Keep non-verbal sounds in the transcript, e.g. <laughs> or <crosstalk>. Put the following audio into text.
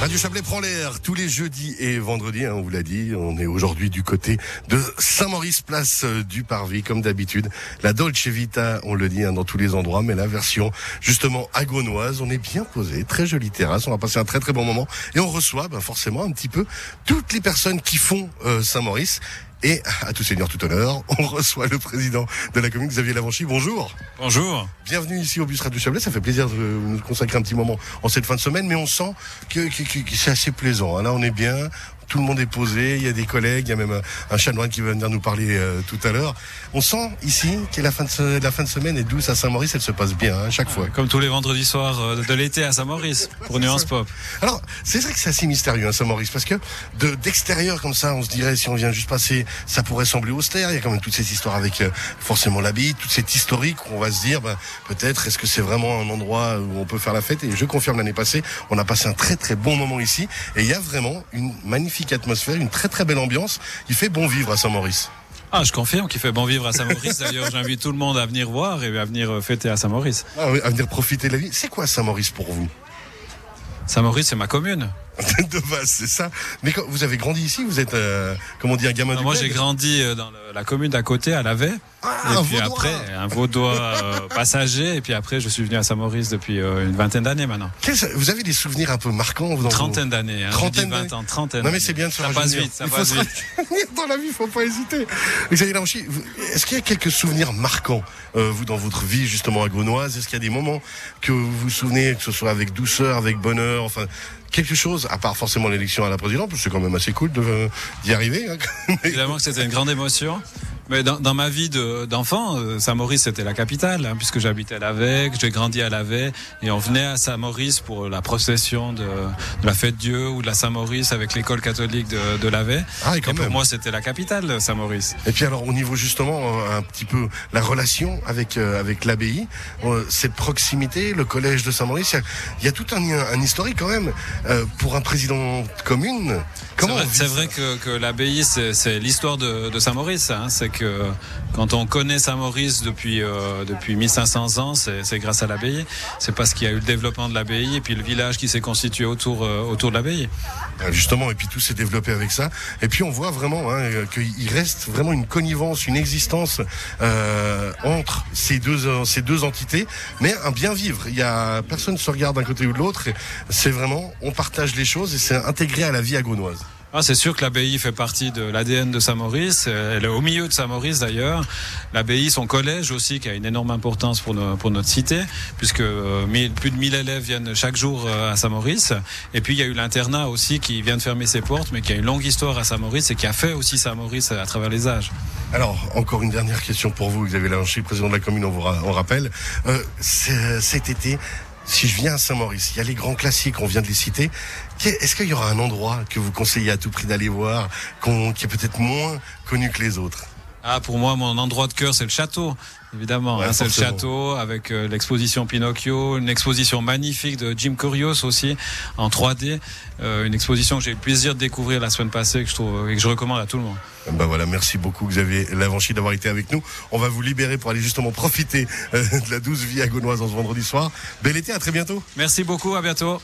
Radio Chablais prend l'air tous les jeudis et vendredis, hein, on vous l'a dit. On est aujourd'hui du côté de Saint-Maurice, place euh, du Parvis, comme d'habitude. La Dolce Vita, on le dit hein, dans tous les endroits, mais la version justement agonoise, on est bien posé, très jolie terrasse, on va passer un très très bon moment et on reçoit ben, forcément un petit peu toutes les personnes qui font euh, Saint-Maurice. Et à tout seigneur, tout honneur, on <laughs> reçoit le président de la commune, Xavier Lavanchy. Bonjour. Bonjour. Bienvenue ici au bus Radio Chablais. Ça fait plaisir de nous consacrer un petit moment en cette fin de semaine, mais on sent que, que, que- que c'est assez plaisant. Là, on est bien. Tout le monde est posé, il y a des collègues, il y a même un, chanoine qui va venir nous parler euh, tout à l'heure. On sent ici que la fin de, la fin de semaine est douce à Saint-Maurice, elle se passe bien hein, à chaque fois. Comme tous les vendredis soirs euh, de l'été à Saint-Maurice pour Nuance Pop. Alors, c'est vrai que c'est assez mystérieux, hein, Saint-Maurice, parce que de d'extérieur comme ça, on se dirait, si on vient juste passer, ça pourrait sembler austère. Il y a quand même toute cette histoire avec euh, forcément l'abbaye, toute cette historique où on va se dire, ben, peut-être, est-ce que c'est vraiment un endroit où on peut faire la fête? Et je confirme, l'année passée, on a passé un très très bon moment ici, et il y a vraiment une magnifique atmosphère, une très très belle ambiance. Il fait bon vivre à Saint-Maurice. Ah, je confirme qu'il fait bon vivre à Saint-Maurice. D'ailleurs, j'invite tout le monde à venir voir et à venir euh, fêter à Saint-Maurice. Ah oui, à venir profiter de la vie. C'est quoi Saint-Maurice pour vous? Saint-Maurice, c'est ma commune. <laughs> De base, c'est ça. Mais quand vous avez grandi ici, vous êtes, euh, comment dire, un gamin Non, du moi, j'ai grandi euh, dans le- la commune d'à côté, à Lavey. Ah, et un puis Vaudois. après, un Vaudois euh, <laughs> passager. Et puis après, je suis venu à Saint-Maurice depuis euh, une vingtaine d'années maintenant. Vous avez des souvenirs un peu marquants vous, trentaine d'années. Hein, Trentaine J'ai dit 20 d'années. ans, trentaine. Non mais c'est bien de se Ça passe vite, ça Il faut passe se vite. dans la vie, faut pas hésiter. Xavier Lanchy, est-ce qu'il y a quelques souvenirs marquants, euh, vous, dans votre vie, justement, à Gaunoise? Est-ce qu'il y a des moments que vous vous souvenez, que ce soit avec douceur, avec bonheur, enfin, quelque chose, à part forcément l'élection à la que c'est quand même assez cool de- d'y arriver. hein. Évidemment que c'était une grande émotion. Mais dans, dans ma vie de- d'enfant, euh, Saint-Maurice c'était la capitale, hein, puisque j'habitais à Lavey, que j'ai grandi à Lavey, et on venait à Saint-Maurice pour la procession de, de la fête Dieu ou de la Saint-Maurice avec l'école catholique de, de Lavey. Ah, et et quand pour même. moi c'était la capitale, Saint-Maurice. Et puis alors au niveau justement euh, un petit peu la relation avec euh, avec l'abbaye, euh, cette proximité, le collège de Saint-Maurice, il y a- il y, a tout un, un historique quand même euh, pour un président de commune. C'est Comment vrai, c'est que, que l'abbaye, c'est c'est l'histoire de, de Saint-Maurice. Hein. C'est quand on connaît Saint-Maurice depuis euh, depuis 1500 ans, c'est grâce à l'abbaye. C'est parce qu'il y a eu le développement de l'abbaye et puis le village qui s'est constitué autour euh, autour de l'abbaye. Euh, Justement, et puis tout s'est développé avec ça. Et puis on voit vraiment hein, qu'il reste vraiment une connivence, une existence euh, entre ces deux ces deux entités, mais un bien vivre. Il y a personne ne se regarde d'un côté ou de l'autre. C'est vraiment on partage les choses et c'est intégré à la vie agonoise. Ah, c'est sûr que l'abbaye fait partie de l'ADN de Saint-Maurice. Elle est au milieu de Saint-Maurice d'ailleurs. L'abbaye, son collège aussi, qui a une énorme importance pour, notre cité, puisque euh, plus de 1000 élèves viennent chaque jour euh, à Saint-Maurice. Et puis il y a eu l'internat aussi qui vient de fermer ses portes, mais qui a une longue histoire à Saint-Maurice et qui a fait aussi Saint-Maurice à travers les âges. Alors, encore une dernière question pour vous, Xavier Lalanchi, président de la commune, on vous rappelle. Euh, cet été, si je viens à Saint-Maurice, il y a les grands classiques, on vient de les citer. Est-ce qu'il y aura un endroit que vous conseillez à tout prix d'aller voir, qui est peut-être moins connu que les autres? Ah, pour moi, mon endroit de cœur, c'est le château, évidemment. Ouais, hein, c'est le château avec euh, l'exposition Pinocchio, une exposition magnifique de Jim Curios aussi en 3D, euh, une exposition que j'ai eu le plaisir de découvrir la semaine passée que je trouve et que je recommande à tout le monde. Ben voilà, merci beaucoup Xavier Lavanchi d'avoir été avec nous. On va vous libérer pour aller justement profiter euh, de la douce vie agonoise en ce vendredi soir. Bel été, à très bientôt. Merci beaucoup, à bientôt.